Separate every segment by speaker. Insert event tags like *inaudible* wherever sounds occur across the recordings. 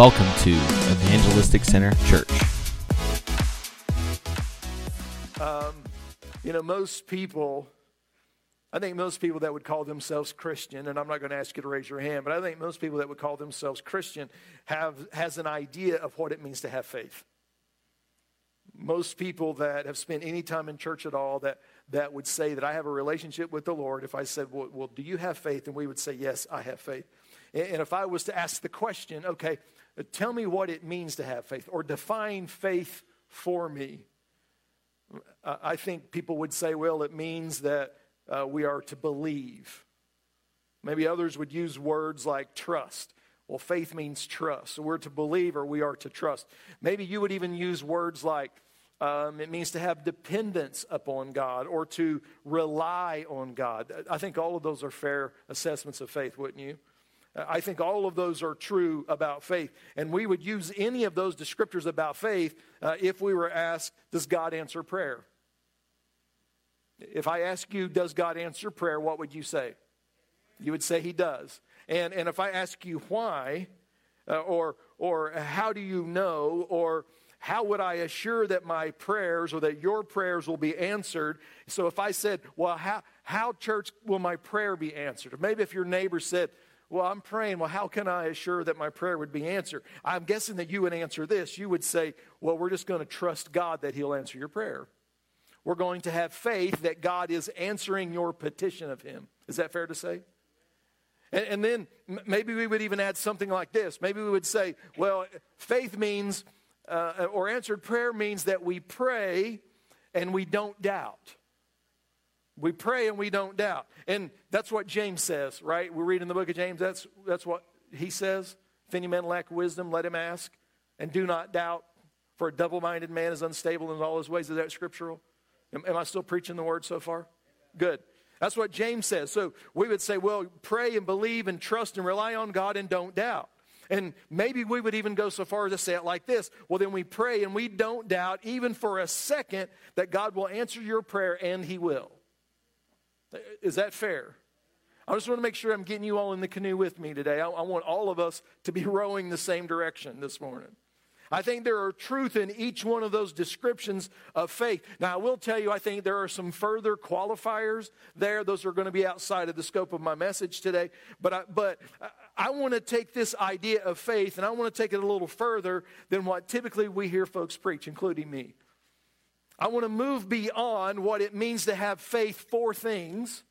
Speaker 1: Welcome to Evangelistic Center Church.
Speaker 2: Um, you know, most people, I think most people that would call themselves Christian, and I'm not going to ask you to raise your hand, but I think most people that would call themselves Christian have has an idea of what it means to have faith. Most people that have spent any time in church at all that that would say that I have a relationship with the Lord, if I said, well, well do you have faith? And we would say, yes, I have faith. And if I was to ask the question, okay, tell me what it means to have faith or define faith for me, I think people would say, well, it means that uh, we are to believe. Maybe others would use words like trust. Well, faith means trust. So we're to believe or we are to trust. Maybe you would even use words like um, it means to have dependence upon God or to rely on God. I think all of those are fair assessments of faith, wouldn't you? I think all of those are true about faith. And we would use any of those descriptors about faith uh, if we were asked, Does God answer prayer? If I ask you, Does God answer prayer? What would you say? You would say He does. And, and if I ask you why, uh, or, or how do you know, or how would I assure that my prayers or that your prayers will be answered? So if I said, Well, how, how church will my prayer be answered? Or maybe if your neighbor said, well, I'm praying. Well, how can I assure that my prayer would be answered? I'm guessing that you would answer this. You would say, Well, we're just going to trust God that He'll answer your prayer. We're going to have faith that God is answering your petition of Him. Is that fair to say? And, and then maybe we would even add something like this. Maybe we would say, Well, faith means, uh, or answered prayer means that we pray and we don't doubt. We pray and we don't doubt. And that's what James says, right? We read in the book of James, that's, that's what he says. If any man lack wisdom, let him ask, and do not doubt, for a double minded man is unstable in all his ways. Is that scriptural? Am, am I still preaching the word so far? Good. That's what James says. So we would say, well, pray and believe and trust and rely on God and don't doubt. And maybe we would even go so far as to say it like this Well, then we pray and we don't doubt, even for a second, that God will answer your prayer, and He will. Is that fair? I just want to make sure I'm getting you all in the canoe with me today. I, I, want all of us to be *laughs* rowing the same direction this morning. I think there are truth in each one of those descriptions of faith. Now, I will tell you, I think there are some further qualifiers there. Those are going to be outside of the scope of my message today. But I, but I want to take this idea of faith and I want to take it a little further than what typically we hear folks preach, including me. I want to move beyond what it means to have faith for things.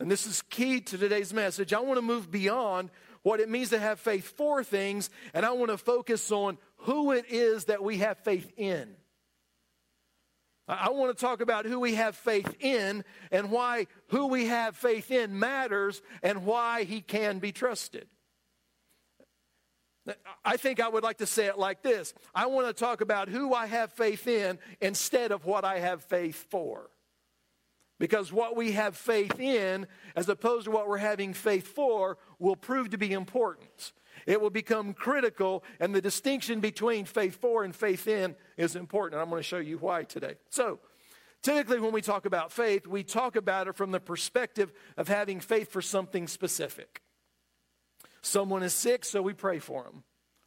Speaker 2: And this is key to today's message. I want to move beyond what it means to have faith for things, and I want to focus on who it is that we have faith in. I want to talk about who we have faith in and why who we have faith in matters and why he can be trusted. I think I would like to say it like this I want to talk about who I have faith in instead of what I have faith for. Because what we have faith in, as opposed to what we're having faith for, will prove to be important. It will become critical, and the distinction between faith for and faith in is important. I'm going to show you why today. So, typically, when we talk about faith, we talk about it from the perspective of having faith for something specific. Someone is sick, so we pray for them.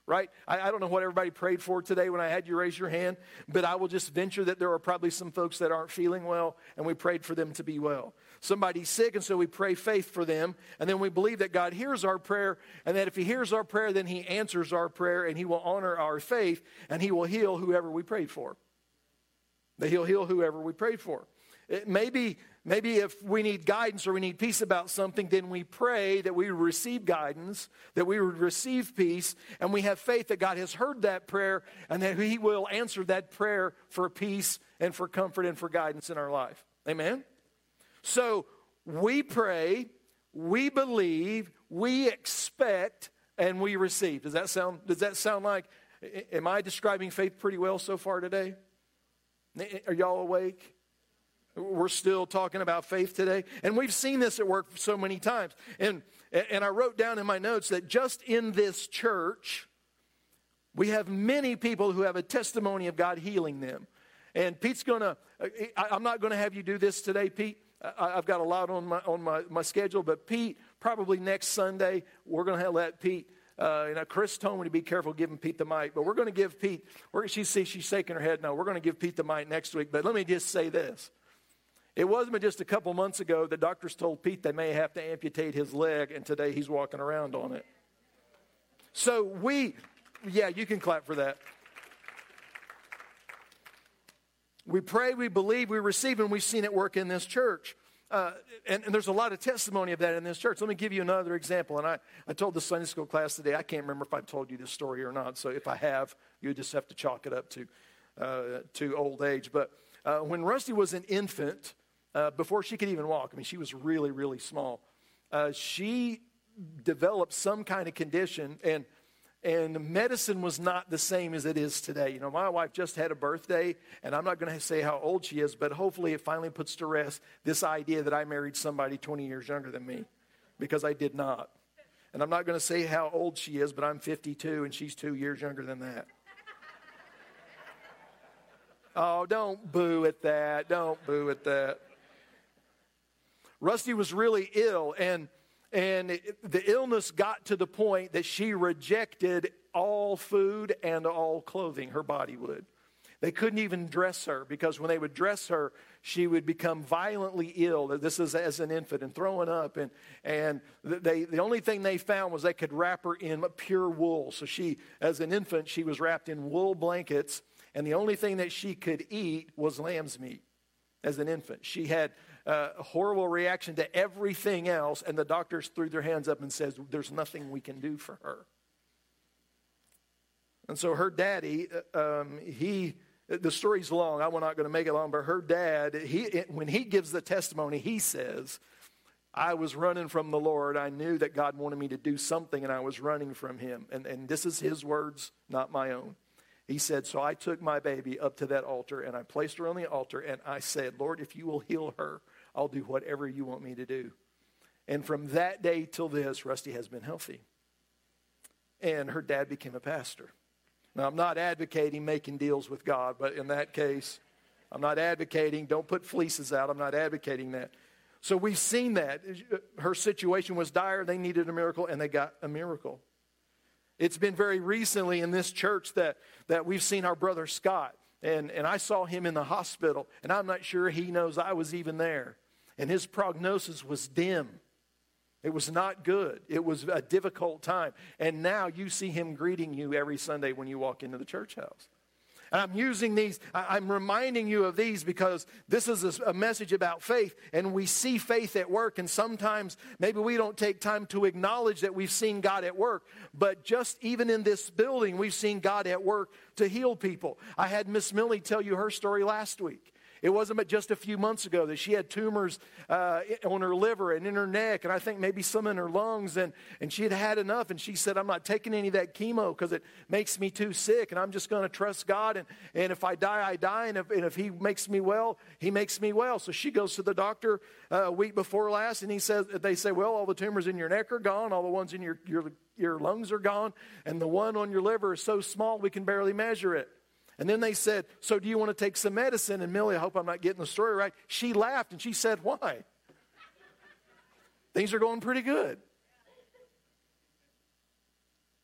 Speaker 2: Right? I, I, don't know what everybody prayed for today when I had you raise your hand, but I will just venture that there are probably some folks that aren't feeling well, and we prayed for them to be well. Somebody's sick, and so we pray faith for them, and then we believe that God hears our prayer, and that if He hears our prayer, then He answers our prayer, and He will honor our faith, and He will heal whoever we prayed for. That He'll heal whoever we prayed for. It may be Maybe if we need guidance or we need peace about something, then we pray that we receive guidance, that we would receive peace, and we have faith that God has heard that prayer and that He will answer that prayer for peace and for comfort and for guidance in our life. Amen? So we pray, we believe, we expect, and we receive. Does that sound, does that sound like, am I describing faith pretty well so far today? Are y'all awake? We're still talking about faith today. And we've seen this at work so many times. And, and I wrote down in my notes that just in this church, we have many people who have a testimony of God healing them. And Pete's going to, I'm not going to have you do this today, Pete. I've got a lot on my, on my, my schedule, but Pete, probably next Sunday, we're going to have let Pete Uh, know, Chris told me to be careful giving Pete the mic, but we're going to give Pete. She see she's shaking her head. No, we're going to give Pete the mic next week. But let me just say this: it wasn't just a couple months ago that doctors told Pete they may have to amputate his leg, and today he's walking around on it. So we, yeah, you can clap for that. We pray, we believe, we receive, and we've seen it work in this church. Uh, and, and, there's a lot of testimony of that in this church. Let me give you another example. And I, I told the Sunday school class today, I can't remember if I've told you this story or not. So if I have, you just have to chalk it up to, uh, to old age. But uh, when Rusty was an infant, uh, before she could even walk, I mean, she was really, really small, uh, she developed some kind of condition. And and medicine was not the same as it is today. You know, my wife just had a birthday, and I'm not going to say how old she is, but hopefully it finally puts to rest this idea that I married somebody 20 years younger than me, because I did not. And I'm not going to say how old she is, but I'm 52 and she's two years younger than that. *laughs* Oh, don't boo at that. Don't boo at that. Rusty was really ill, and and the illness got to the point that she rejected all food and all clothing, her body would. They couldn't even dress her because when they would dress her, she would become violently ill. This is as an infant and throwing up. And, and they, the only thing they found was they could wrap her in pure wool. So she, as an infant, she was wrapped in wool blankets. And the only thing that she could eat was lamb's meat as an infant. She had uh, horrible reaction to everything else, and the doctors threw their hands up and says, "There's nothing we can do for her." And so her daddy, uh, um, he, the story's long. I'm not going to make it long, but her dad, he, when he gives the testimony, he says, I was running from the Lord. I knew that God wanted me to do something, and I was running from Him. And, and this is His words, not my own. He said, So I took my baby up to that altar, and I placed her on the altar, and I said, Lord, if you will heal her, I'll do whatever you want me to do. And from that day till this, Rusty has been healthy. And her dad became a pastor. Now, I'm not advocating making deals with God, but in that case, I'm not advocating, don't put fleeces out. I'm not advocating that. So we've seen that. Her situation was dire. They needed a miracle, and they got a miracle. It's been very recently in this church that, that we've seen our brother Scott. And, and I saw him in the hospital, and I'm not sure he knows I was even there and his prognosis was dim. It was not good. It was a difficult time. And now you see him greeting you every Sunday when you walk into the church house. And I'm using these, I'm reminding you of these because this is a message about faith, and we see faith at work. And sometimes maybe we don't take time to acknowledge that we've seen God at work. But just even in this building, we've seen God at work to heal people. I had Miss Millie tell you her story last week. It wasn't but just a few months ago that she had tumors uh, on her liver and in her neck, and I think maybe some in her lungs, and, and she had had enough. And she said, I'm not taking any of that chemo because it makes me too sick, and I'm just going to trust God. And, and if I die, I die. And if, and if He makes me well, He makes me well. So she goes to the doctor uh, a week before last, and he says, they say, Well, all the tumors in your neck are gone, all the ones in your, your, your lungs are gone, and the one on your liver is so small we can barely measure it. And then they said, So do you want to take some medicine? And Millie, I hope I'm not getting the story right. She laughed and she said, Why? Things are going pretty good.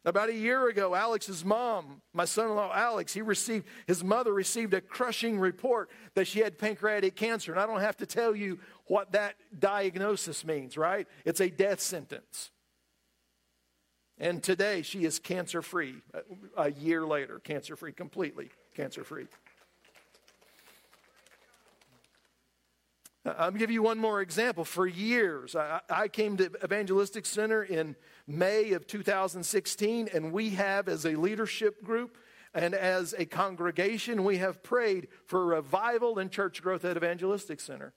Speaker 2: About a year ago, Alex's mom, my son in law Alex, he received, his mother received a crushing report that she had pancreatic cancer. And I don't have to tell you what that diagnosis means, right? It's a death sentence. And today she is cancer free, a year later, cancer free, completely cancer free. Uh, I'm going to give you one more example. For years, I, I, came to Evangelistic Center in May of 2016, and we have, as a leadership group and as a congregation, we have prayed for revival and church growth at Evangelistic Center.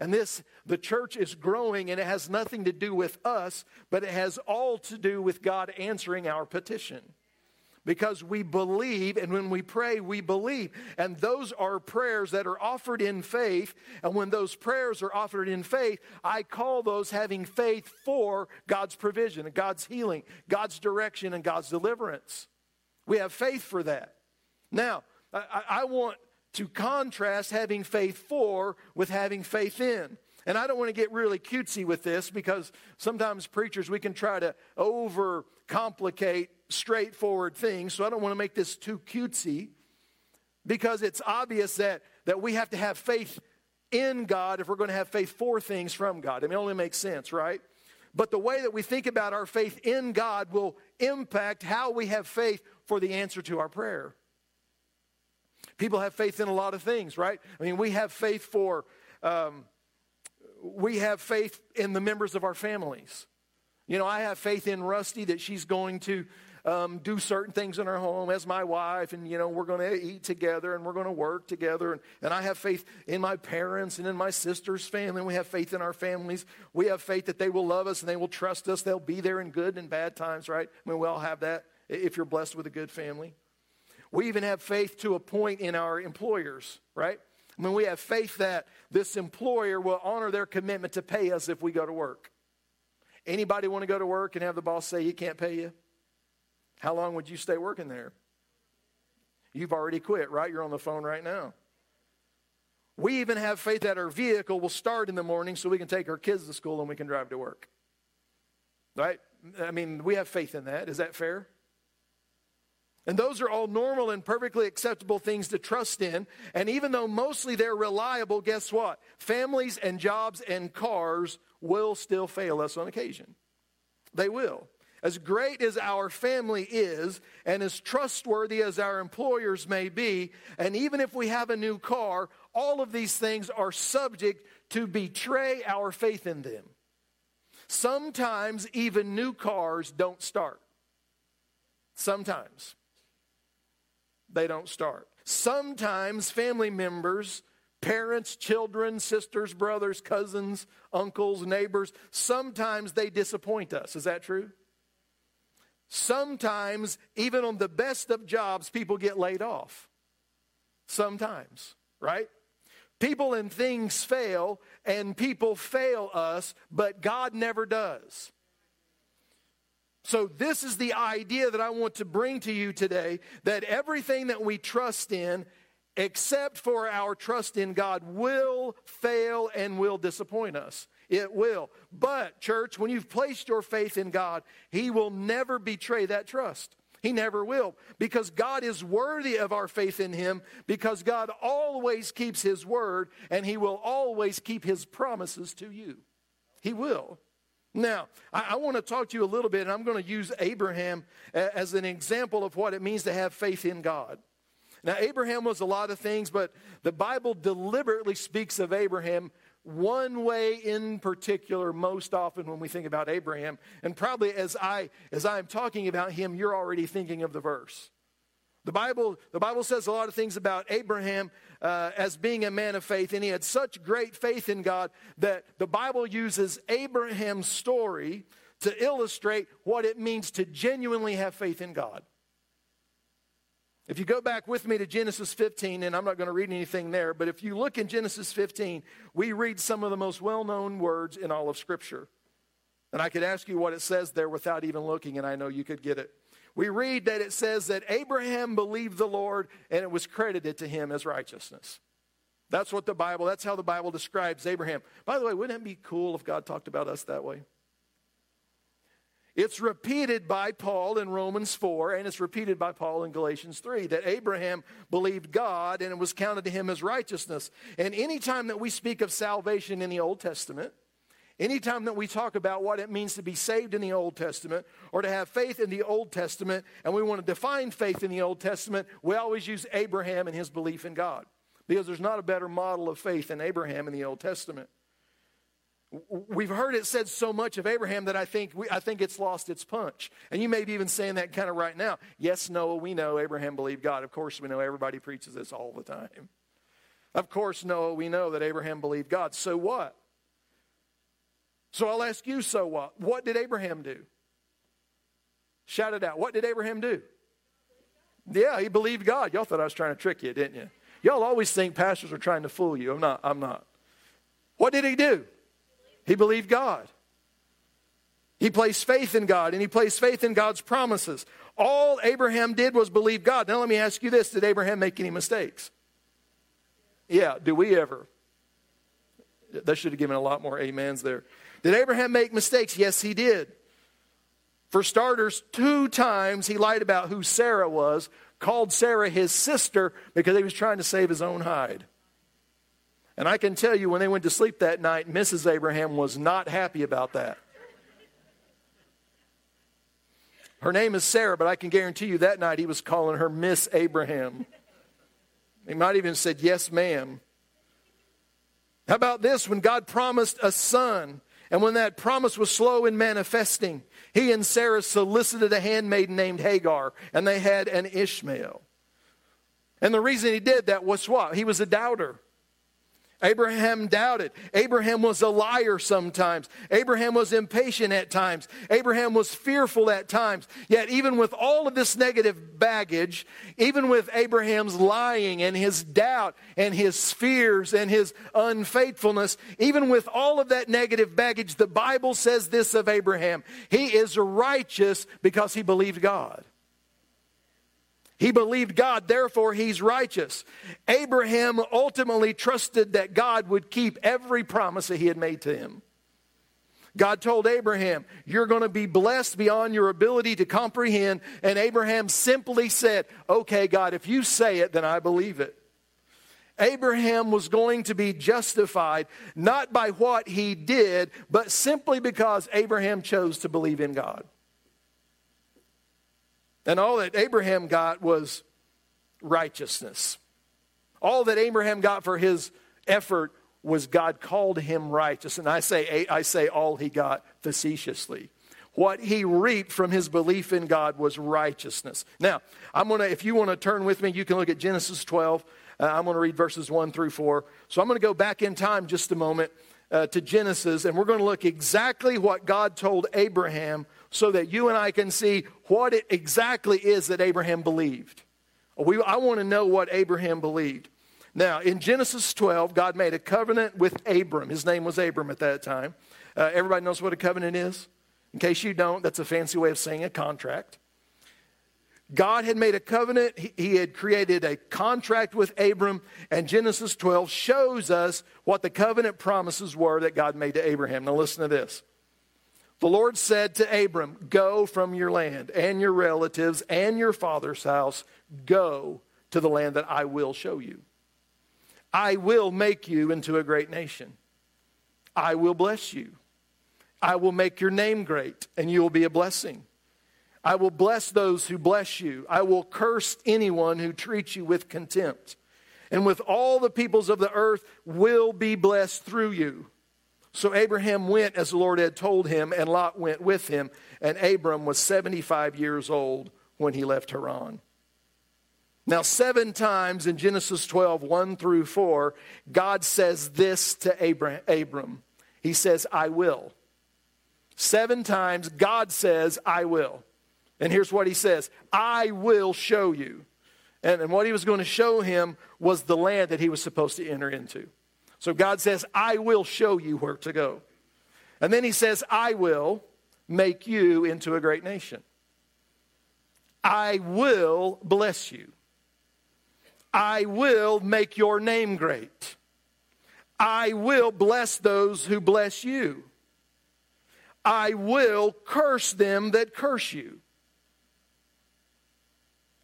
Speaker 2: And this, the church is growing, and it has nothing to do with us, but it has all to do with God answering our petition. Because we believe, and when we pray, we believe. And those are prayers that are offered in faith. And when those prayers are offered in faith, I call those having faith for God's provision and God's healing, God's direction, and God's deliverance. We have faith for that. Now, I, I want to contrast having faith for with having faith in. And I don't want to get really cutesy with this because sometimes preachers, we can try to over complicate straightforward things. So I don't want to make this too cutesy because it's obvious that, that we have to have faith in God if we're going to have faith for things from God. I mean, it only makes sense, right? But the way that we think about our faith in God will impact how we have faith for the answer to our prayer. People have faith in a lot of things, right? I mean, we have faith for, um, we have faith in the members of our families. You know, I have faith in Rusty that she's going to um, do certain things in our home as my wife, and, you know, we're going to eat together and we're going to work together. And, and I have faith in my parents and in my sister's family. We have faith in our families. We have faith that they will love us and they will trust us. They'll be there in good and bad times, right? I mean, we all have that if you're blessed with a good family. We even have faith to a point in our employers, right? I mean, we have faith that this employer will honor their commitment to pay us if we go to work. Anybody want to go to work and have the boss say he can't pay you? How long would you stay working there? You've already quit, right? You're on the phone right now. We even have faith that our vehicle will start in the morning so we can take our kids to school and we can drive to work. Right? I mean, we have faith in that. Is that fair? And those are all normal and perfectly acceptable things to trust in. And even though mostly they're reliable, guess what? Families and jobs and cars will still fail us on occasion. They will. As great as our family is, and as trustworthy as our employers may be, and even if we have a new car, all of these things are subject to betray our faith in them. Sometimes even new cars don't start. Sometimes they don't start. Sometimes family members, parents, children, sisters, brothers, cousins, uncles, neighbors, sometimes they disappoint us. Is that true? Sometimes, even on the best of jobs, people get laid off. Sometimes, right? People and things fail, and people fail us, but God never does. So, this is the idea that I want to bring to you today that everything that we trust in, except for our trust in God, will fail and will disappoint us. It will. But, church, when you've placed your faith in God, He will never betray that trust. He never will. Because God is worthy of our faith in Him, because God always keeps His word, and He will always keep His promises to you. He will. Now, I, I want to talk to you a little bit, and I'm going to use Abraham as an example of what it means to have faith in God. Now, Abraham was a lot of things, but the Bible deliberately speaks of Abraham one way in particular most often when we think about Abraham. And probably as I as I'm talking about him, you're already thinking of the verse. The Bible, the Bible says a lot of things about Abraham uh, as being a man of faith, and he had such great faith in God that the Bible uses Abraham's story to illustrate what it means to genuinely have faith in God. If you go back with me to Genesis 15, and I'm not going to read anything there, but if you look in Genesis 15, we read some of the most well known words in all of Scripture. And I could ask you what it says there without even looking, and I know you could get it. We read that it says that Abraham believed the Lord, and it was credited to him as righteousness. That's what the Bible, that's how the Bible describes Abraham. By the way, wouldn't it be cool if God talked about us that way? It's repeated by Paul in Romans 4, and it's repeated by Paul in Galatians 3 that Abraham believed God and it was counted to him as righteousness. And anytime that we speak of salvation in the Old Testament, anytime that we talk about what it means to be saved in the Old Testament or to have faith in the Old Testament, and we want to define faith in the Old Testament, we always use Abraham and his belief in God because there's not a better model of faith than Abraham in the Old Testament. We've heard it said so much of Abraham that I think, we, I think it's lost its punch. And you may be even saying that kind of right now. Yes, Noah, we know Abraham believed God. Of course, we know everybody preaches this all the time. Of course, Noah, we know that Abraham believed God. So what? So I'll ask you, so what? What did Abraham do? Shout it out. What did Abraham do? Yeah, he believed God. Y'all thought I was trying to trick you, didn't you? Y'all always think pastors are trying to fool you. I'm not. I'm not. What did he do? He believed God. He placed faith in God and he placed faith in God's promises. All Abraham did was believe God. Now, let me ask you this Did Abraham make any mistakes? Yeah, do we ever? That should have given a lot more amens there. Did Abraham make mistakes? Yes, he did. For starters, two times he lied about who Sarah was, called Sarah his sister because he was trying to save his own hide. And I can tell you, when they went to sleep that night, Mrs. Abraham was not happy about that. Her name is Sarah, but I can guarantee you that night he was calling her Miss Abraham. He might even said, Yes, ma'am. How about this? When God promised a son, and when that promise was slow in manifesting, he and Sarah solicited a handmaiden named Hagar, and they had an Ishmael. And the reason he did that was what? He was a doubter. Abraham doubted. Abraham was a liar sometimes. Abraham was impatient at times. Abraham was fearful at times. Yet, even with all of this negative baggage, even with Abraham's lying and his doubt and his fears and his unfaithfulness, even with all of that negative baggage, the Bible says this of Abraham He is righteous because he believed God. He believed God, therefore he's righteous. Abraham ultimately trusted that God would keep every promise that he had made to him. God told Abraham, You're going to be blessed beyond your ability to comprehend. And Abraham simply said, Okay, God, if you say it, then I believe it. Abraham was going to be justified not by what he did, but simply because Abraham chose to believe in God. And all that Abraham got was righteousness. All that Abraham got for his effort was God called him righteous. And I say, I say all he got facetiously. What he reaped from his belief in God was righteousness. Now, I'm going to, if you want to turn with me, you can look at Genesis 12. Uh, I'm going to read verses 1 through 4. So I'm going to go back in time just a moment uh, to Genesis, and we're going to look exactly what God told Abraham so that you and I can see what it exactly is that Abraham believed. We, I want to know what Abraham believed. Now, in Genesis 12, God made a covenant with Abram. His name was Abram at that time. Uh, everybody knows what a covenant is? In case you don't, that's a fancy way of saying a contract. God had made a covenant, he, he had created a contract with Abram, and Genesis 12 shows us what the covenant promises were that God made to Abraham. Now, listen to this. The Lord said to Abram, Go from your land and your relatives and your father's house, go to the land that I will show you. I will make you into a great nation. I will bless you. I will make your name great, and you will be a blessing. I will bless those who bless you. I will curse anyone who treats you with contempt. And with all the peoples of the earth will be blessed through you. So Abraham went as the Lord had told him, and Lot went with him. And Abram was 75 years old when he left Haran. Now, seven times in Genesis 12, 1 through 4, God says this to Abram. He says, I will. Seven times God says, I will. And here's what he says I will show you. And, and what he was going to show him was the land that he was supposed to enter into. So God says, I will show you where to go. And then he says, I will make you into a great nation. I will bless you. I will make your name great. I will bless those who bless you. I will curse them that curse you.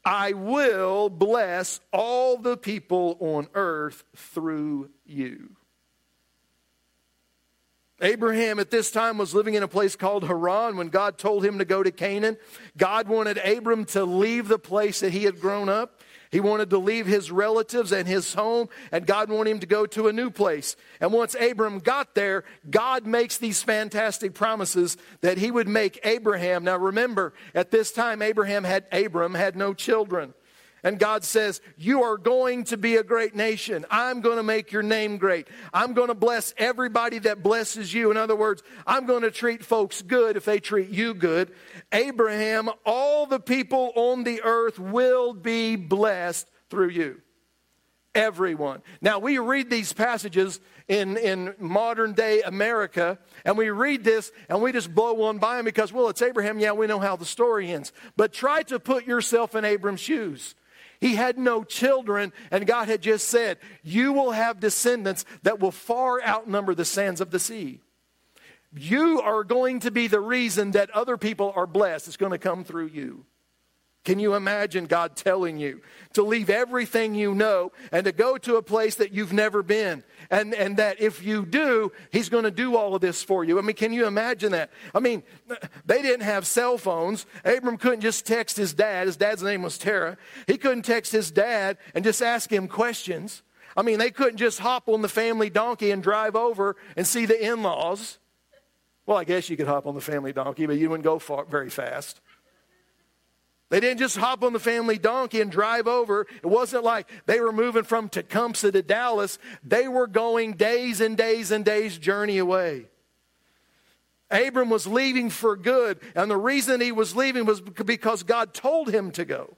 Speaker 2: I will bless all the people on earth through you. Abraham at this time was living in a place called Haran when God told him to go to Canaan. God wanted Abram to leave the place that he had grown up he wanted to leave his relatives and his home, and God wanted him to go to a new place. And once Abram got there, God makes these fantastic promises that he would make Abraham. Now remember, at this time, Abraham had Abram had no children. And God says, You are going to be a great nation. I'm going to make your name great. I'm going to bless everybody that blesses you. In other words, I'm going to treat folks good if they treat you good. Abraham, all the people on the earth will be blessed through you. Everyone. Now, we read these passages in, in modern day America, and we read this and we just blow one by them because, well, it's Abraham. Yeah, we know how the story ends. But try to put yourself in Abram's shoes. He had no children, and God had just said, You will have descendants that will far outnumber the sands of the sea. You are going to be the reason that other people are blessed. It's going to come through you. Can you imagine God telling you to leave everything you know and to go to a place that you've never been? And, and that if you do, He's going to do all of this for you. I mean, can you imagine that? I mean, they didn't have cell phones. Abram couldn't just text his dad. His dad's name was Terah. He couldn't text his dad and just ask him questions. I mean, they couldn't just hop on the family donkey and drive over and see the in laws. Well, I guess you could hop on the family donkey, but you wouldn't go far, very fast. They didn't just hop on the family donkey and drive over. It wasn't like they were moving from Tecumseh to Dallas. They were going days and days and days journey away. Abram was leaving for good, and the reason he was leaving was because God told him to go.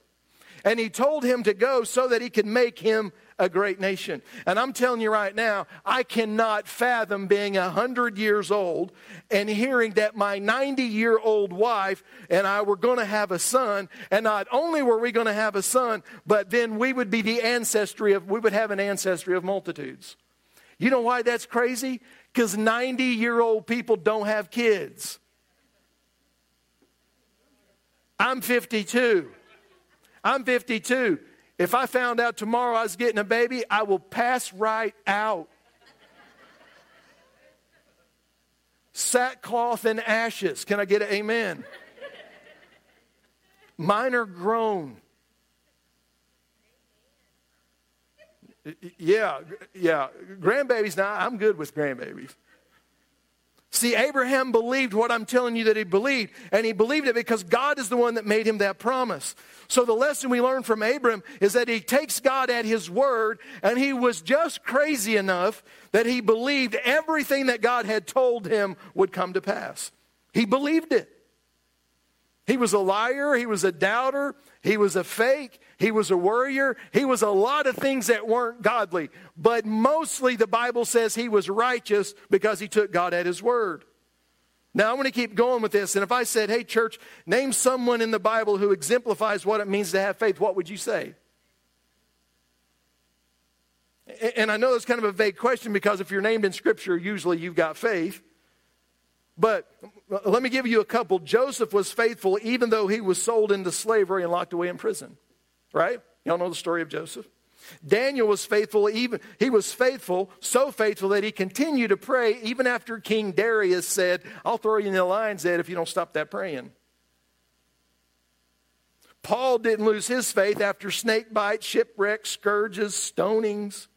Speaker 2: And he told him to go so that he could make him a great nation. And I'm telling you right now, I cannot fathom being 100 years old and hearing that my 90 year old wife and I were going to have a son. And not only were we going to have a son, but then we would be the ancestry of, we would have an ancestry of multitudes. You know why that's crazy? Because 90 year old people don't have kids. I'm 52. I'm 52. If I found out tomorrow I was getting a baby, I will pass right out. Sackcloth and ashes. Can I get an amen? Mine are grown. Yeah, yeah. Grandbabies, now I'm good with grandbabies. See, Abraham believed what I'm telling you that he believed, and he believed it because God is the one that made him that promise. So, the lesson we learn from Abraham is that he takes God at his word, and he was just crazy enough that he believed everything that God had told him would come to pass. He believed it. He was a liar, he was a doubter, he was a fake, he was a worrier, he was a lot of things that weren't godly. But mostly the Bible says he was righteous because he took God at his word. Now, I want to keep going with this. And if I said, hey, church, name someone in the Bible who exemplifies what it means to have faith, what would you say? And I know it's kind of a vague question because if you're named in Scripture, usually you've got faith. But let me give you a couple. Joseph was faithful even though he was sold into slavery and locked away in prison. Right? Y'all know the story of Joseph? Daniel was faithful even he was faithful, so faithful that he continued to pray even after King Darius said, "I'll throw you in the lion's den if you don't stop that praying." Paul didn't lose his faith after snake bites, shipwrecks, scourges, stonings.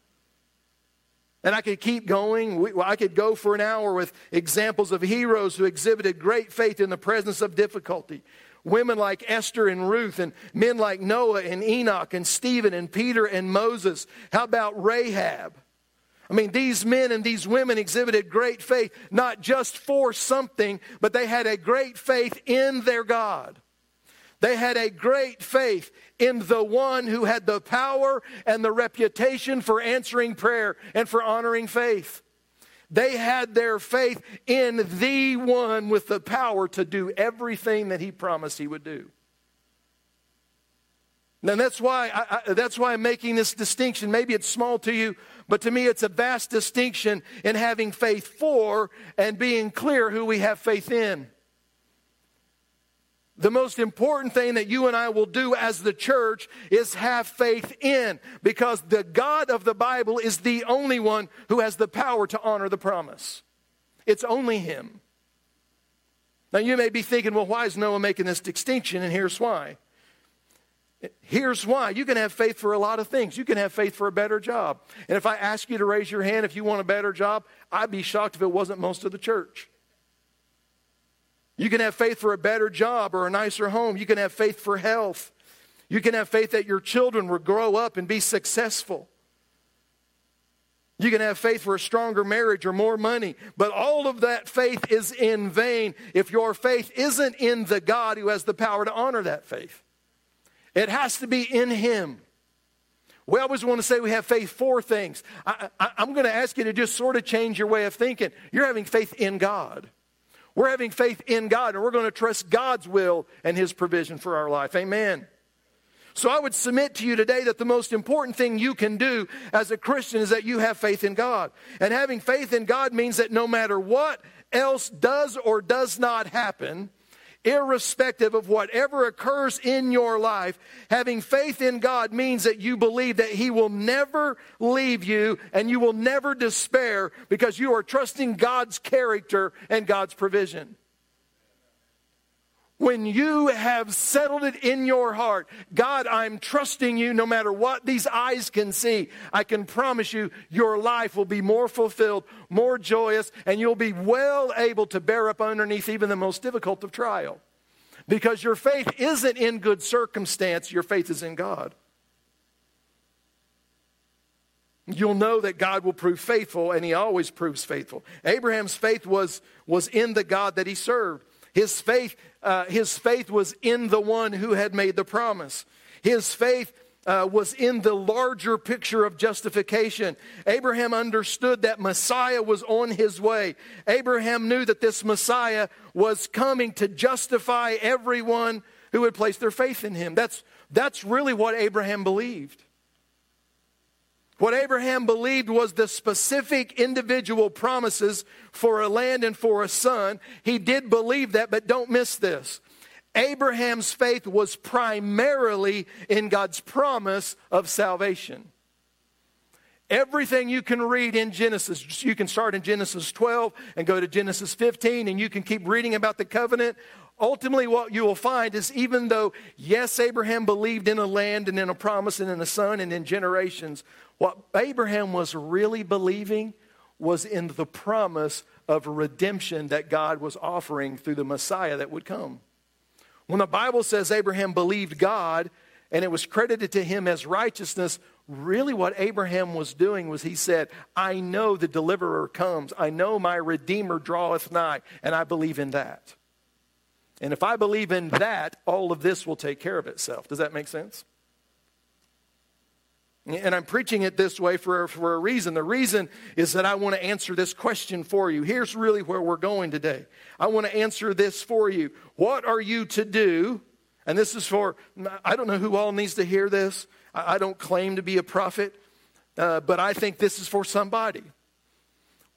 Speaker 2: And I could keep going. I could go for an hour with examples of heroes who exhibited great faith in the presence of difficulty. Women like Esther and Ruth, and men like Noah and Enoch and Stephen and Peter and Moses. How about Rahab? I mean, these men and these women exhibited great faith, not just for something, but they had a great faith in their God. They had a great faith in the one who had the power and the reputation for answering prayer and for honoring faith. They had their faith in the one with the power to do everything that he promised he would do. And that's why, I, I, that's why I'm making this distinction. Maybe it's small to you, but to me it's a vast distinction in having faith for and being clear who we have faith in the most important thing that you and I will do as the church is have faith in because the God of the Bible is the only one who has the power to honor the promise. It's only Him. Now, you may be thinking, well, why is Noah making this distinction? And here's why. Here's why. You can have faith for a lot of things. You can have faith for a better job. And if I ask you to raise your hand if you want a better job, I'd be shocked if it wasn't most of the church. You can have faith for a better job or a nicer home. You can have faith for health. You can have faith that your children will grow up and be successful. You can have faith for a stronger marriage or more money. But all of that faith is in vain if your faith isn't in the God who has the power to honor that faith. It has to be in Him. We always want to say we have faith for things. I, am going to ask you to just sort of change your way of thinking. You're having faith in God. We're having faith in God and we're going to trust God's will and His provision for our life. Amen. So I would submit to you today that the most important thing you can do as a Christian is that you have faith in God. And having faith in God means that no matter what else does or does not happen, irrespective of whatever occurs in your life, having faith in God means that you believe that He will never leave you and you will never despair because you are trusting God's character and God's provision. When you have settled it in your heart, God, I'm trusting you no matter what these eyes can see. I can promise you, your life will be more fulfilled, more joyous, and you'll be well able to bear up underneath even the most difficult of trial. Because your faith isn't in good circumstance, your faith is in God. You'll know that God will prove faithful, and He always proves faithful. Abraham's faith was, was in the God that he served. His faith, uh, his faith was in the one who had made the promise. His faith uh, was in the larger picture of justification. Abraham understood that Messiah was on his way. Abraham knew that this Messiah was coming to justify everyone who had placed their faith in him. That's, that's really what Abraham believed. What Abraham believed was the specific individual promises for a land and for a son. He did believe that, but don't miss this. Abraham's faith was primarily in God's promise of salvation. Everything you can read in Genesis, you can start in Genesis 12 and go to Genesis 15, and you can keep reading about the covenant. Ultimately, what you will find is even though, yes, Abraham believed in a land and in a promise and in a son and in generations, what Abraham was really believing was in the promise of redemption that God was offering through the Messiah that would come. When the Bible says Abraham believed God and it was credited to him as righteousness, really what Abraham was doing was he said, I know the deliverer comes. I know my redeemer draweth nigh, and I believe in that. And if I believe in that, all of this will take care of itself. Does that make sense? And I'm preaching it this way for, for a reason. The reason is that I want to answer this question for you. Here's really where we're going today. I want to answer this for you. What are you to do? And this is for, I don't know who all needs to hear this. I, don't claim to be a prophet, uh, but I think this is for somebody.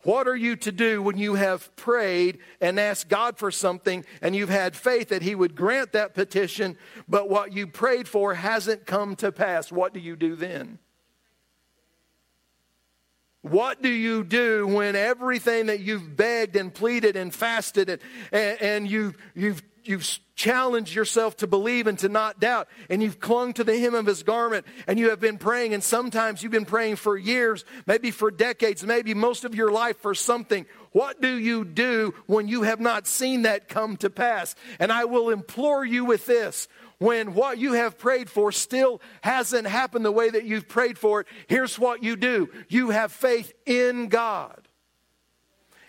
Speaker 2: What are you to do when you have prayed and asked God for something and you've had faith that He would grant that petition, but what you prayed for hasn't come to pass? What do you do then? What do you do when everything that you've begged and pleaded and fasted and, and, you've, you've you've challenged yourself to believe and to not doubt, and you've clung to the hem of his garment, and you have been praying, and sometimes you've been praying for years, maybe for decades, maybe most of your life for something. What do you do when you have not seen that come to pass? And I will implore you with this. When what you have prayed for still hasn't happened the way that you've prayed for it, here's what you do. You have faith in God.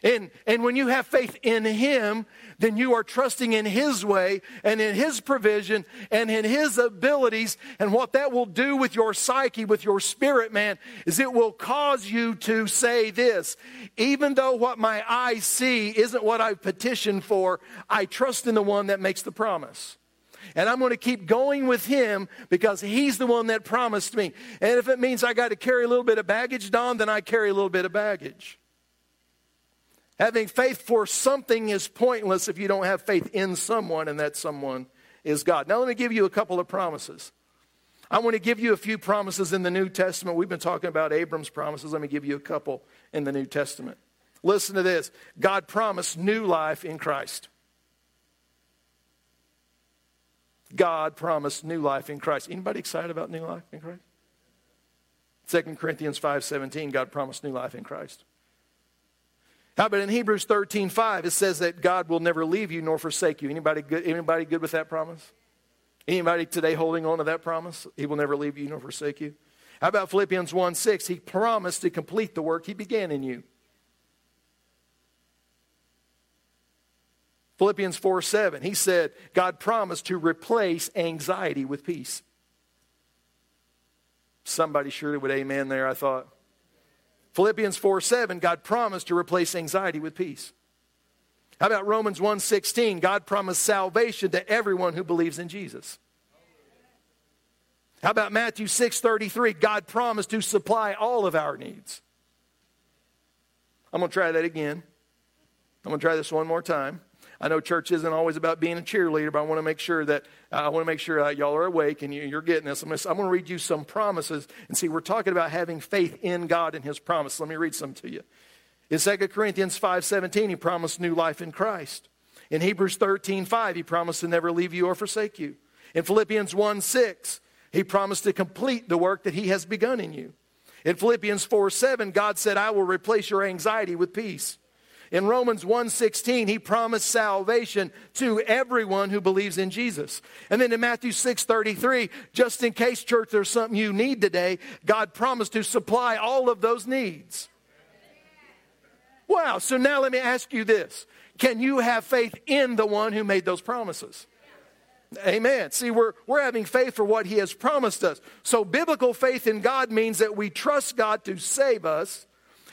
Speaker 2: And, and when you have faith in Him, then you are trusting in His way and in His provision and in His abilities. And what that will do with your psyche, with your spirit, man, is it will cause you to say this even though what my eyes see isn't what I've petitioned for, I trust in the one that makes the promise. And I'm going to keep going with him because he's the one that promised me. And if it means I got to carry a little bit of baggage, Don, then I carry a little bit of baggage. Having faith for something is pointless if you don't have faith in someone, and that someone is God. Now, let me give you a couple of promises. I want to give you a few promises in the New Testament. We've been talking about Abram's promises. Let me give you a couple in the New Testament. Listen to this God promised new life in Christ. God promised new life in Christ. Anybody excited about new life in Christ? 2 Corinthians 5:17 God promised new life in Christ. How about in Hebrews 13, 5, it says that God will never leave you nor forsake you. Anybody good, anybody good with that promise? Anybody today holding on to that promise? He will never leave you nor forsake you. How about Philippians 1 6? He promised to complete the work he began in you. Philippians 4 7, he said, God promised to replace anxiety with peace. Somebody surely would amen there, I thought. Philippians 4 7, God promised to replace anxiety with peace. How about Romans 1 16? God promised salvation to everyone who believes in Jesus. How about Matthew 6:33? God promised to supply all of our needs. I'm going to try that again. I'm going to try this one more time. I know church isn't always about being a cheerleader, but I want to make sure that uh, I want to make sure uh, y'all are awake and you, are getting this. I'm going, to, I'm going to read you some promises and see. We're talking about having faith in God and His promise. Let me read some to you. In 2 Corinthians 5:17, He promised new life in Christ. In Hebrews 13:5, He promised to never leave you or forsake you. In Philippians 1:6, He promised to complete the work that He has begun in you. In Philippians 4 7, God said, I will replace your anxiety with peace. In Romans 1:16, he promised salvation to everyone who believes in Jesus. And then in Matthew 6:33, just in case church there's something you need today, God promised to supply all of those needs. Wow, so now let me ask you this. Can you have faith in the one who made those promises? Amen. See, we're, we're having faith for what He has promised us. So, biblical faith in God means that we trust God to save us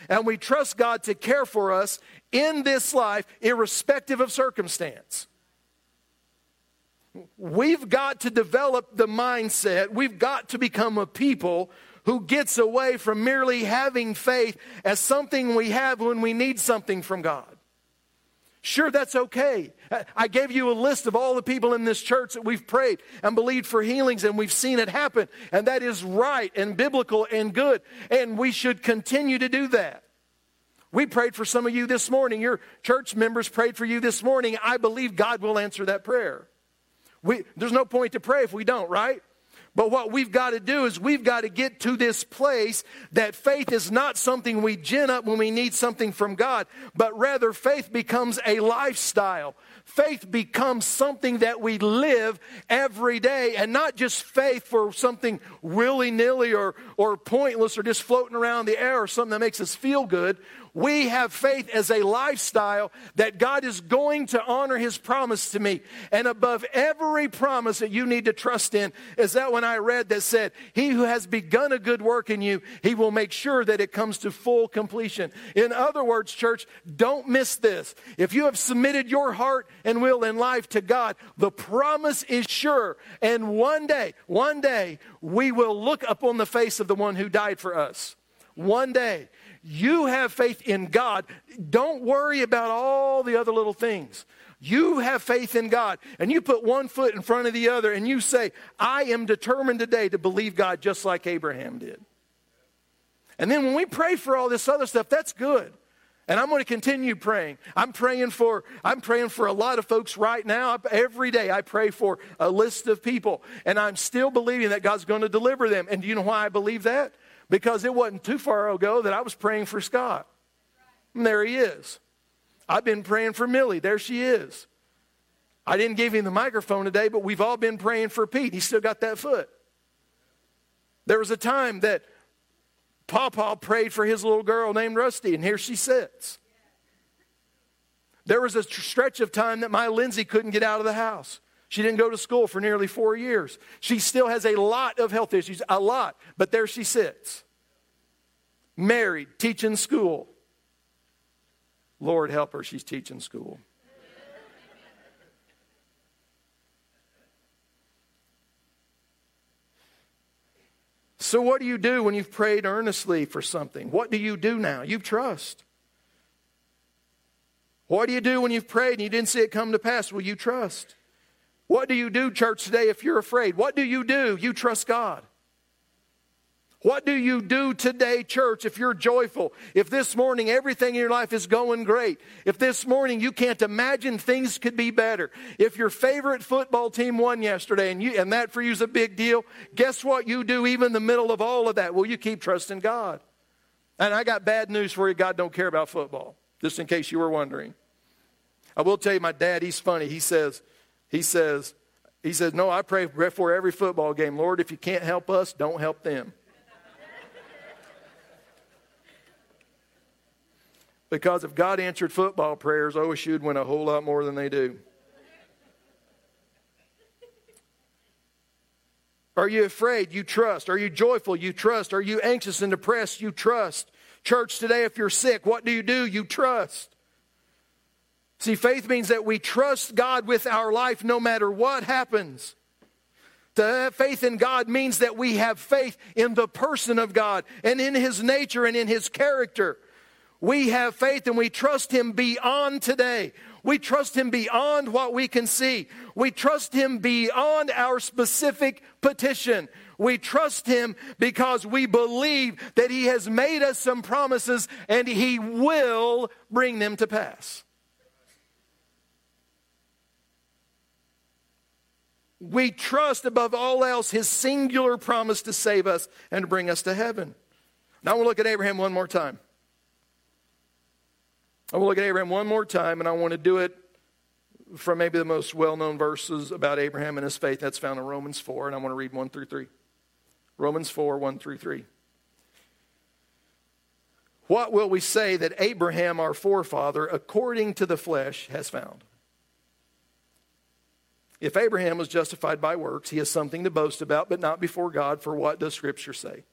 Speaker 2: and we trust God to care for us in this life, irrespective of circumstance. We've got to develop the mindset, we've got to become a people who gets away from merely having faith as something we have when we need something from God. Sure, that's okay. I gave you a list of all the people in this church that we've prayed and believed for healings, and we've seen it happen. And that is right and biblical and good. And we should continue to do that. We prayed for some of you this morning. Your church members prayed for you this morning. I believe God will answer that prayer. We, there's no point to pray if we don't, right? But what we've got to do is we've got to get to this place that faith is not something we gin up when we need something from God, but rather faith becomes a lifestyle. Faith becomes something that we live every day and not just faith for something willy nilly or, or pointless or just floating around the air or something that makes us feel good. We have faith as a lifestyle that God is going to honor his promise to me. And above every promise that you need to trust in is that when I read that said, He who has begun a good work in you, he will make sure that it comes to full completion. In other words, church, don't miss this. If you have submitted your heart and will in life to God, the promise is sure. And one day, one day, we will look upon the face of the one who died for us. One day. You have faith in God. Don't worry about all the other little things. You have faith in God, and you put one foot in front of the other, and you say, I am determined today to believe God just like Abraham did. And then when we pray for all this other stuff, that's good. And I'm going to continue praying. I'm praying for I'm praying for a lot of folks right now. Every day I pray for a list of people and I'm still believing that God's going to deliver them. And do you know why I believe that? Because it wasn't too far ago that I was praying for Scott. And there he is. I've been praying for Millie. There she is. I didn't give him the microphone today, but we've all been praying for Pete. He's still got that foot. There was a time that Papa prayed for his little girl named Rusty, and here she sits. There was a stretch of time that my Lindsay couldn't get out of the house. She didn't go to school for nearly four years. She still has a lot of health issues, a lot, but there she sits. Married, teaching school. Lord help her, she's teaching school. So, what do you do when you've prayed earnestly for something? What do you do now? You trust. What do you do when you've prayed and you didn't see it come to pass? Will you trust. What do you do, church, today if you're afraid? What do you do? You trust God. What do you do today, church, if you're joyful? If this morning everything in your life is going great? If this morning you can't imagine things could be better? If your favorite football team won yesterday and, you, and that for you is a big deal, guess what you do even in the middle of all of that? Well, you keep trusting God. And I got bad news for you God don't care about football, just in case you were wondering. I will tell you, my dad, he's funny. He says, he says, he says, No, I pray before every football game, Lord, if you can't help us, don't help them. because if God answered football prayers, OSU would win a whole lot more than they do. Are you afraid? You trust. Are you joyful? You trust. Are you anxious and depressed? You trust. Church, today, if you're sick, what do you do? You trust. See, faith means that we trust God with our life no matter what happens. To faith in God means that we have faith in the person of God and in his nature and in his character. We have faith and we trust him beyond today. We trust him beyond what we can see. We trust him beyond our specific petition. We trust him because we believe that he has made us some promises and he will bring them to pass. We trust above all else his singular promise to save us and to bring us to heaven. Now I want to look at Abraham one more time. I want to look at Abraham one more time, and I want to do it from maybe the most well known verses about Abraham and his faith. That's found in Romans 4, and I want to read 1 through 3. Romans 4, 1 through 3. What will we say that Abraham, our forefather, according to the flesh, has found? If Abraham was justified by works, he has something to boast about, but not before God, for what does Scripture say?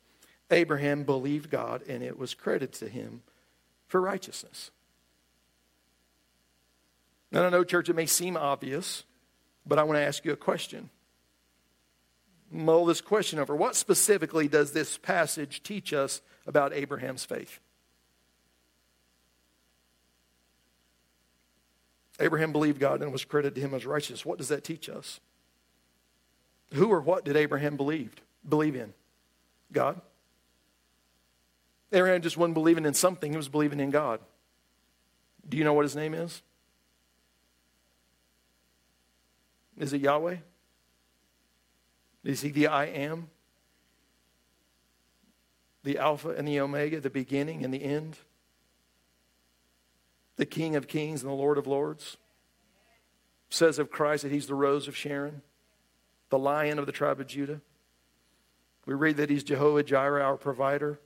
Speaker 2: Abraham believed God, and it was credited to him for righteousness. Now, I know, church, it may seem obvious, but I want to ask you a question. Mull this question over. What specifically does this passage teach us about Abraham's faith? Abraham believed God and was credited to him as righteous. What does that teach us? Who or what did Abraham believe, believe in? God? Abraham just wasn't believing in something, he was believing in God. Do you know what his name is? Is it Yahweh? Is he the I am? The Alpha and the Omega, the beginning and the end? The King of Kings and the Lord of Lords. Says of Christ that he's the rose of Sharon, the lion of the tribe of Judah. We read that he's Jehovah Jireh, our provider.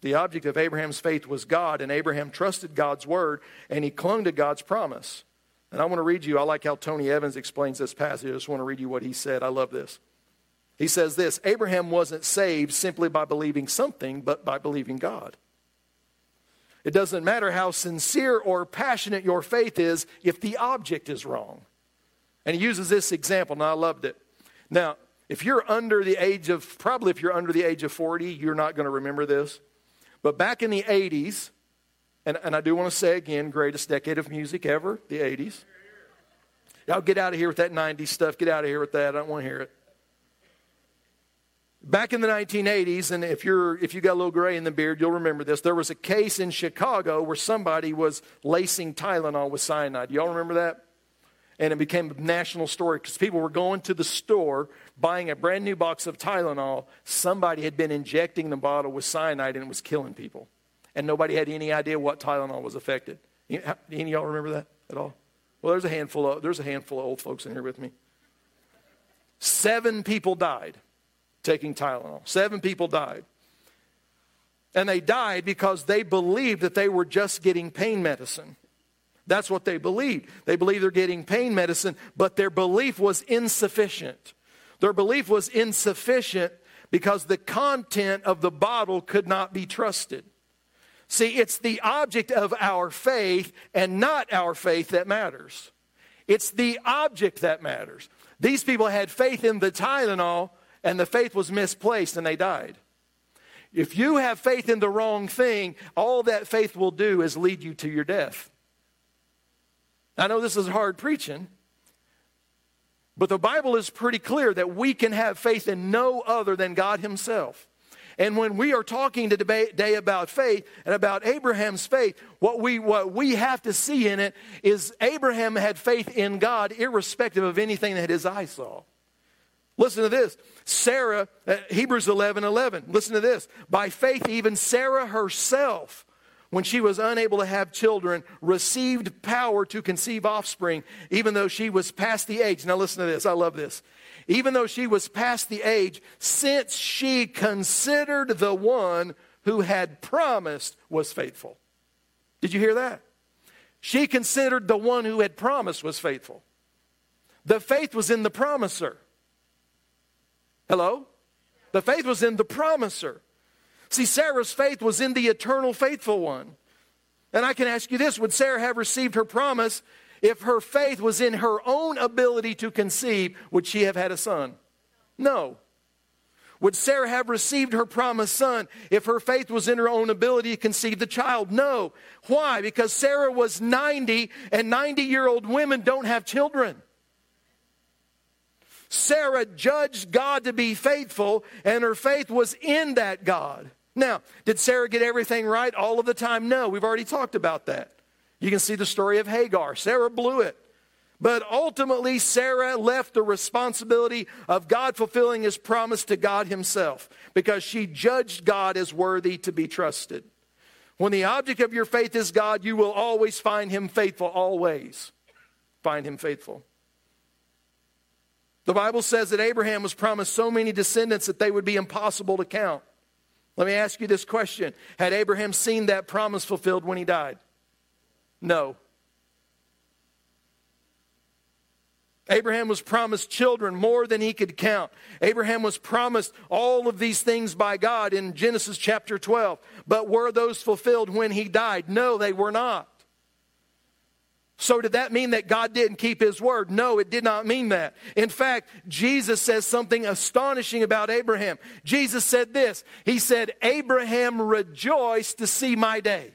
Speaker 2: The object of Abraham's faith was God, and Abraham trusted God's word, and he clung to God's promise. And I want to read you, I like how Tony Evans explains this passage. I just want to read you what he said. I love this. He says this Abraham wasn't saved simply by believing something, but by believing God. It doesn't matter how sincere or passionate your faith is if the object is wrong. And he uses this example, and I loved it. Now, if you're under the age of, probably if you're under the age of 40, you're not going to remember this. But back in the 80s, and, and I do want to say again, greatest decade of music ever, the 80s. Y'all get out of here with that 90s stuff. Get out of here with that. I don't want to hear it. Back in the 1980s, and if you're if you got a little gray in the beard, you'll remember this. There was a case in Chicago where somebody was lacing Tylenol with cyanide. Y'all remember that? And it became a national story because people were going to the store buying a brand new box of Tylenol. Somebody had been injecting the bottle with cyanide and it was killing people. And nobody had any idea what Tylenol was affected. Any of y'all remember that at all? Well, there's a handful of there's a handful of old folks in here with me. Seven people died taking Tylenol. Seven people died. And they died because they believed that they were just getting pain medicine. That's what they believed. They believed they're getting pain medicine, but their belief was insufficient. Their belief was insufficient because the content of the bottle could not be trusted. See, it's the object of our faith and not our faith that matters. It's the object that matters. These people had faith in the Tylenol, and the faith was misplaced and they died. If you have faith in the wrong thing, all that faith will do is lead you to your death. I know this is hard preaching, but the Bible is pretty clear that we can have faith in no other than God Himself. And when we are talking today about faith and about Abraham's faith, what we, what we have to see in it is Abraham had faith in God irrespective of anything that his eyes saw. Listen to this. Sarah, uh, Hebrews 11 11. Listen to this. By faith, even Sarah herself, when she was unable to have children, received power to conceive offspring, even though she was past the age. Now, listen to this. I love this. Even though she was past the age, since she considered the one who had promised was faithful. Did you hear that? She considered the one who had promised was faithful. The faith was in the promiser. Hello? The faith was in the promiser. See, Sarah's faith was in the eternal faithful one. And I can ask you this would Sarah have received her promise if her faith was in her own ability to conceive, would she have had a son? No. Would Sarah have received her promised son if her faith was in her own ability to conceive the child? No. Why? Because Sarah was 90 and 90 year old women don't have children. Sarah judged God to be faithful, and her faith was in that God. Now, did Sarah get everything right all of the time? No, we've already talked about that. You can see the story of Hagar. Sarah blew it. But ultimately, Sarah left the responsibility of God fulfilling his promise to God himself because she judged God as worthy to be trusted. When the object of your faith is God, you will always find him faithful, always. Find him faithful. The Bible says that Abraham was promised so many descendants that they would be impossible to count. Let me ask you this question Had Abraham seen that promise fulfilled when he died? No. Abraham was promised children more than he could count. Abraham was promised all of these things by God in Genesis chapter 12. But were those fulfilled when he died? No, they were not. So, did that mean that God didn't keep his word? No, it did not mean that. In fact, Jesus says something astonishing about Abraham. Jesus said this He said, Abraham rejoiced to see my day.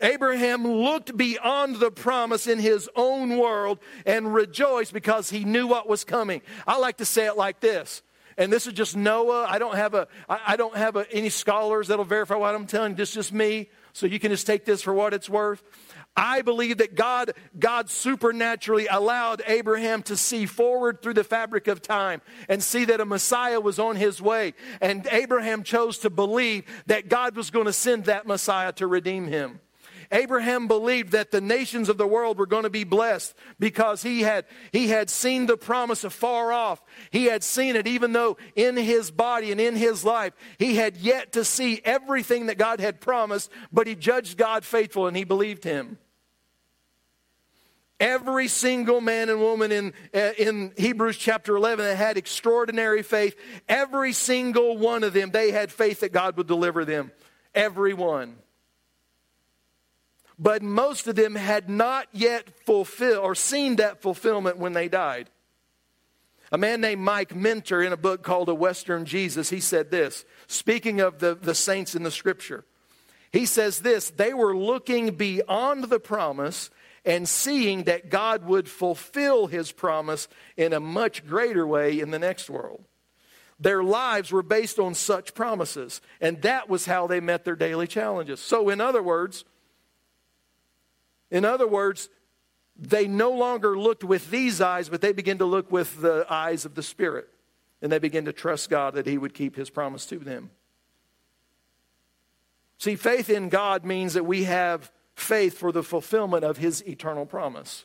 Speaker 2: Abraham looked beyond the promise in his own world and rejoiced because he knew what was coming. I like to say it like this. And this is just Noah. I don't have a, I don't have a, any scholars that'll verify what I'm telling. This is just me. So you can just take this for what it's worth. I believe that God, God supernaturally allowed Abraham to see forward through the fabric of time and see that a Messiah was on his way. And Abraham chose to believe that God was going to send that Messiah to redeem him. Abraham believed that the nations of the world were going to be blessed because he had, he had seen the promise afar off. He had seen it even though in his body and in his life, he had yet to see everything that God had promised, but he judged God faithful and he believed him. Every single man and woman in, uh, in Hebrews chapter 11 that had extraordinary faith, every single one of them, they had faith that God would deliver them. Every one but most of them had not yet fulfilled or seen that fulfillment when they died. A man named Mike Mentor, in a book called A Western Jesus, he said this, speaking of the, the saints in the scripture. He says this they were looking beyond the promise and seeing that God would fulfill his promise in a much greater way in the next world. Their lives were based on such promises, and that was how they met their daily challenges. So, in other words, in other words, they no longer looked with these eyes, but they began to look with the eyes of the Spirit. And they began to trust God that He would keep His promise to them. See, faith in God means that we have faith for the fulfillment of His eternal promise.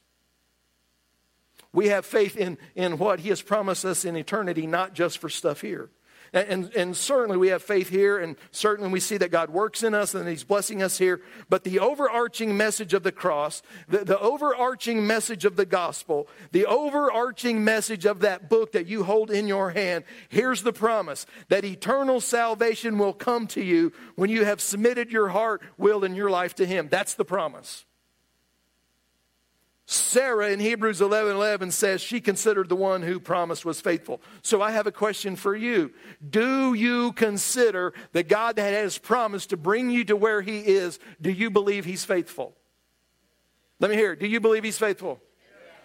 Speaker 2: We have faith in, in what He has promised us in eternity, not just for stuff here. And, and, certainly we have faith here, and certainly we see that God works in us and He's blessing us here. But the overarching message of the cross, the, the overarching message of the gospel, the overarching message of that book that you hold in your hand, here's the promise that eternal salvation will come to you when you have submitted your heart, will, and your life to Him. That's the promise. Sarah in Hebrews 11 11 says she considered the one who promised was faithful. So I have a question for you. Do you consider the God that has promised to bring you to where He is, do you believe He's faithful? Let me hear it. Do you believe He's faithful?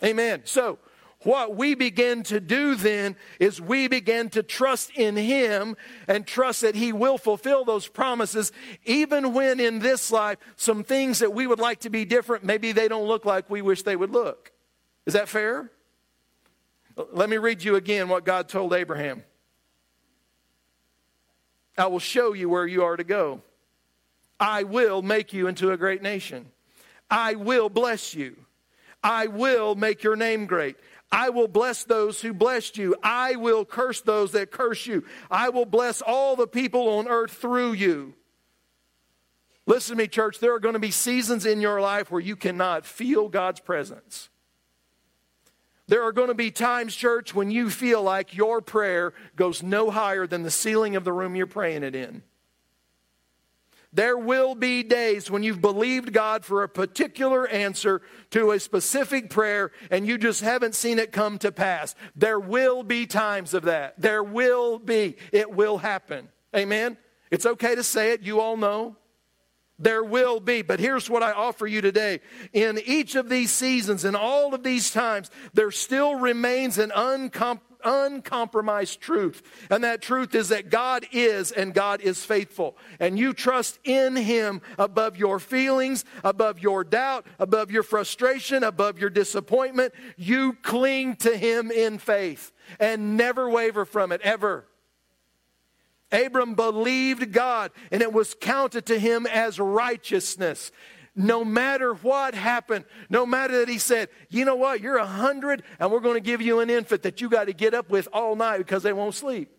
Speaker 2: Amen. So what we begin to do then is we begin to trust in Him and trust that He will fulfill those promises, even when in this life, some things that we would like to be different, maybe they don't look like we wish they would look. Is that fair? Let me read you again what God told Abraham. I will show you where you are to go. I will make you into a great nation. I will bless you. I will make your name great. I will bless those who blessed you. I will curse those that curse you. I will bless all the people on earth through you. Listen to me, church. There are going to be seasons in your life where you cannot feel God's presence. There are going to be times, church, when you feel like your prayer goes no higher than the ceiling of the room you're praying it in. There will be days when you've believed God for a particular answer to a specific prayer and you just haven't seen it come to pass. There will be times of that. There will be. It will happen. Amen? It's okay to say it. You all know. There will be. But here's what I offer you today. In each of these seasons, in all of these times, there still remains an uncompromised uncompromised truth. And that truth is that God is and God is faithful. And you trust in Him above your feelings, above your doubt, above your frustration, above your disappointment. You cling to Him in faith and never waver from it, ever. Abram believed God, and it was counted to him as righteousness no matter what happened, no matter that he said, you know what, you're a hundred and we're going to give you an infant that you got to get up with all night because they won't sleep.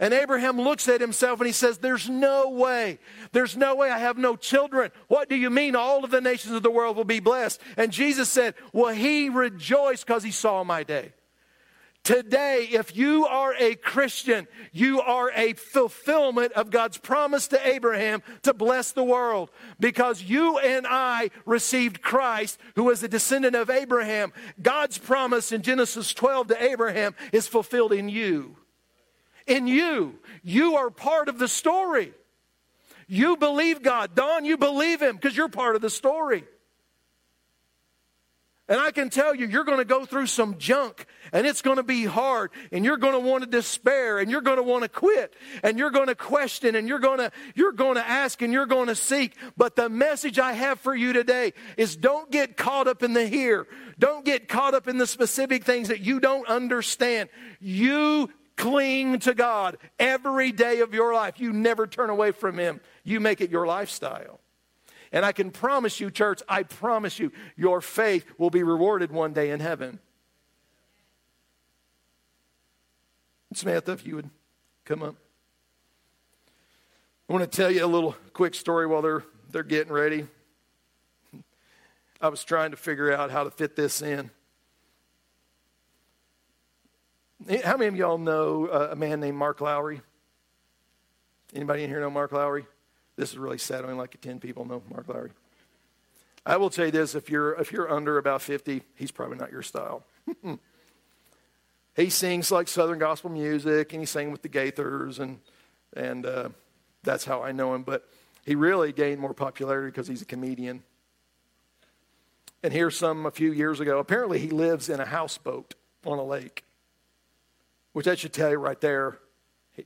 Speaker 2: And Abraham looks at himself and he says, There's no way. There's no way I have no children. What do you mean all of the nations of the world will be blessed? And Jesus said, Well, he rejoiced because he saw my day. Today, if you are a Christian, you are a fulfillment of God's promise to Abraham to bless the world because you and I received Christ, who is a descendant of Abraham. God's promise in Genesis 12 to Abraham is fulfilled in you. In you. You are part of the story. You believe God. Don, you believe Him because you're part of the story. And I can tell you, you're going to go through some junk and it's going to be hard and you're going to want to despair and you're going to want to quit and you're going to question and you're going to, you're going to ask and you're going to seek. But the message I have for you today is don't get caught up in the here. Don't get caught up in the specific things that you don't understand. You cling to God every day of your life. You never turn away from Him. You make it your lifestyle. And I can promise you, church, I promise you, your faith will be rewarded one day in heaven. Samantha, if you would come up. I want to tell you a little quick story while they're, they're getting ready. I was trying to figure out how to fit this in. How many of y'all know uh, a man named Mark Lowry? Anybody in here know Mark Lowry? This is really sad. I only like 10 people know Mark Lowry. I will say this if you're, if you're under about 50, he's probably not your style. *laughs* he sings like Southern gospel music, and he sang with the Gaithers, and, and uh, that's how I know him. But he really gained more popularity because he's a comedian. And here's some a few years ago. Apparently, he lives in a houseboat on a lake, which that should tell you right there.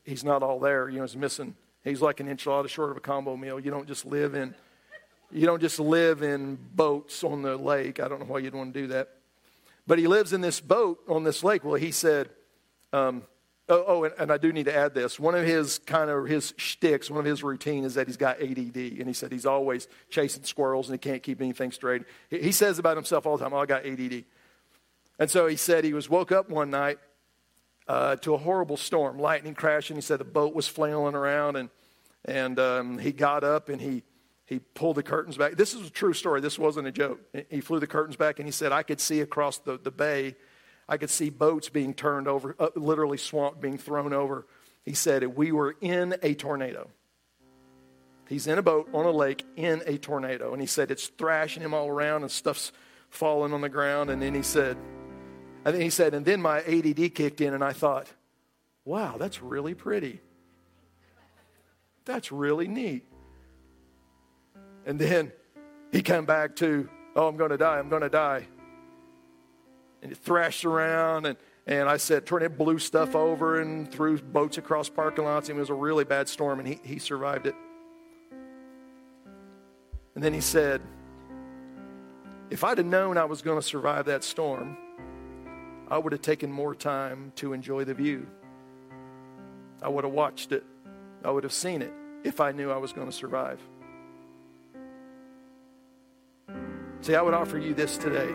Speaker 2: He's not all there. You know, he's missing He's like an enchilada short of a combo meal. You don't just live in you don't just live in boats on the lake. I don't know why you'd want to do that. But he lives in this boat on this lake. Well, he said, um, oh, oh and, and, I do need to add this. One of his kind of his shticks, one of his routine is that he's got ADD. And he said he's always chasing squirrels and he can't keep anything straight. He, he says about himself all the time, oh, I got ADD. And so he said he was woke up one night uh, to a horrible storm, lightning crashing. He said the boat was flailing around, and and um, he got up and he he pulled the curtains back. This is a true story. This wasn't a joke. He flew the curtains back and he said, I could see across the, the bay, I could see boats being turned over, uh, literally swamp being thrown over. He said, We were in a tornado. He's in a boat on a lake in a tornado. And he said, It's thrashing him all around and stuff's falling on the ground. And then he said, and then he said, and then my ADD kicked in, and I thought, wow, that's really pretty. That's really neat. And then he came back to, oh, I'm going to die, I'm going to die. And he thrashed around, and, and I said, turn it blew stuff over and threw boats across parking lots. And it was a really bad storm, and he, he survived it. And then he said, if I'd have known I was going to survive that storm, I would have taken more time to enjoy the view. I would have watched it. I would have seen it if I knew I was going to survive. See, I would offer you this today.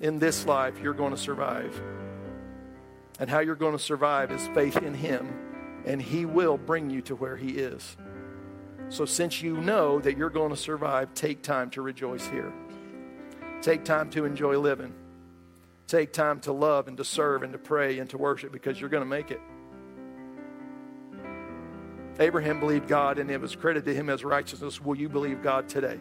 Speaker 2: In this life, you're going to survive. And how you're going to survive is faith in Him, and He will bring you to where He is. So, since you know that you're going to survive, take time to rejoice here. Take time to enjoy living. Take time to love and to serve and to pray and to worship because you're going to make it. Abraham believed God and it was credited to him as righteousness. Will you believe God today?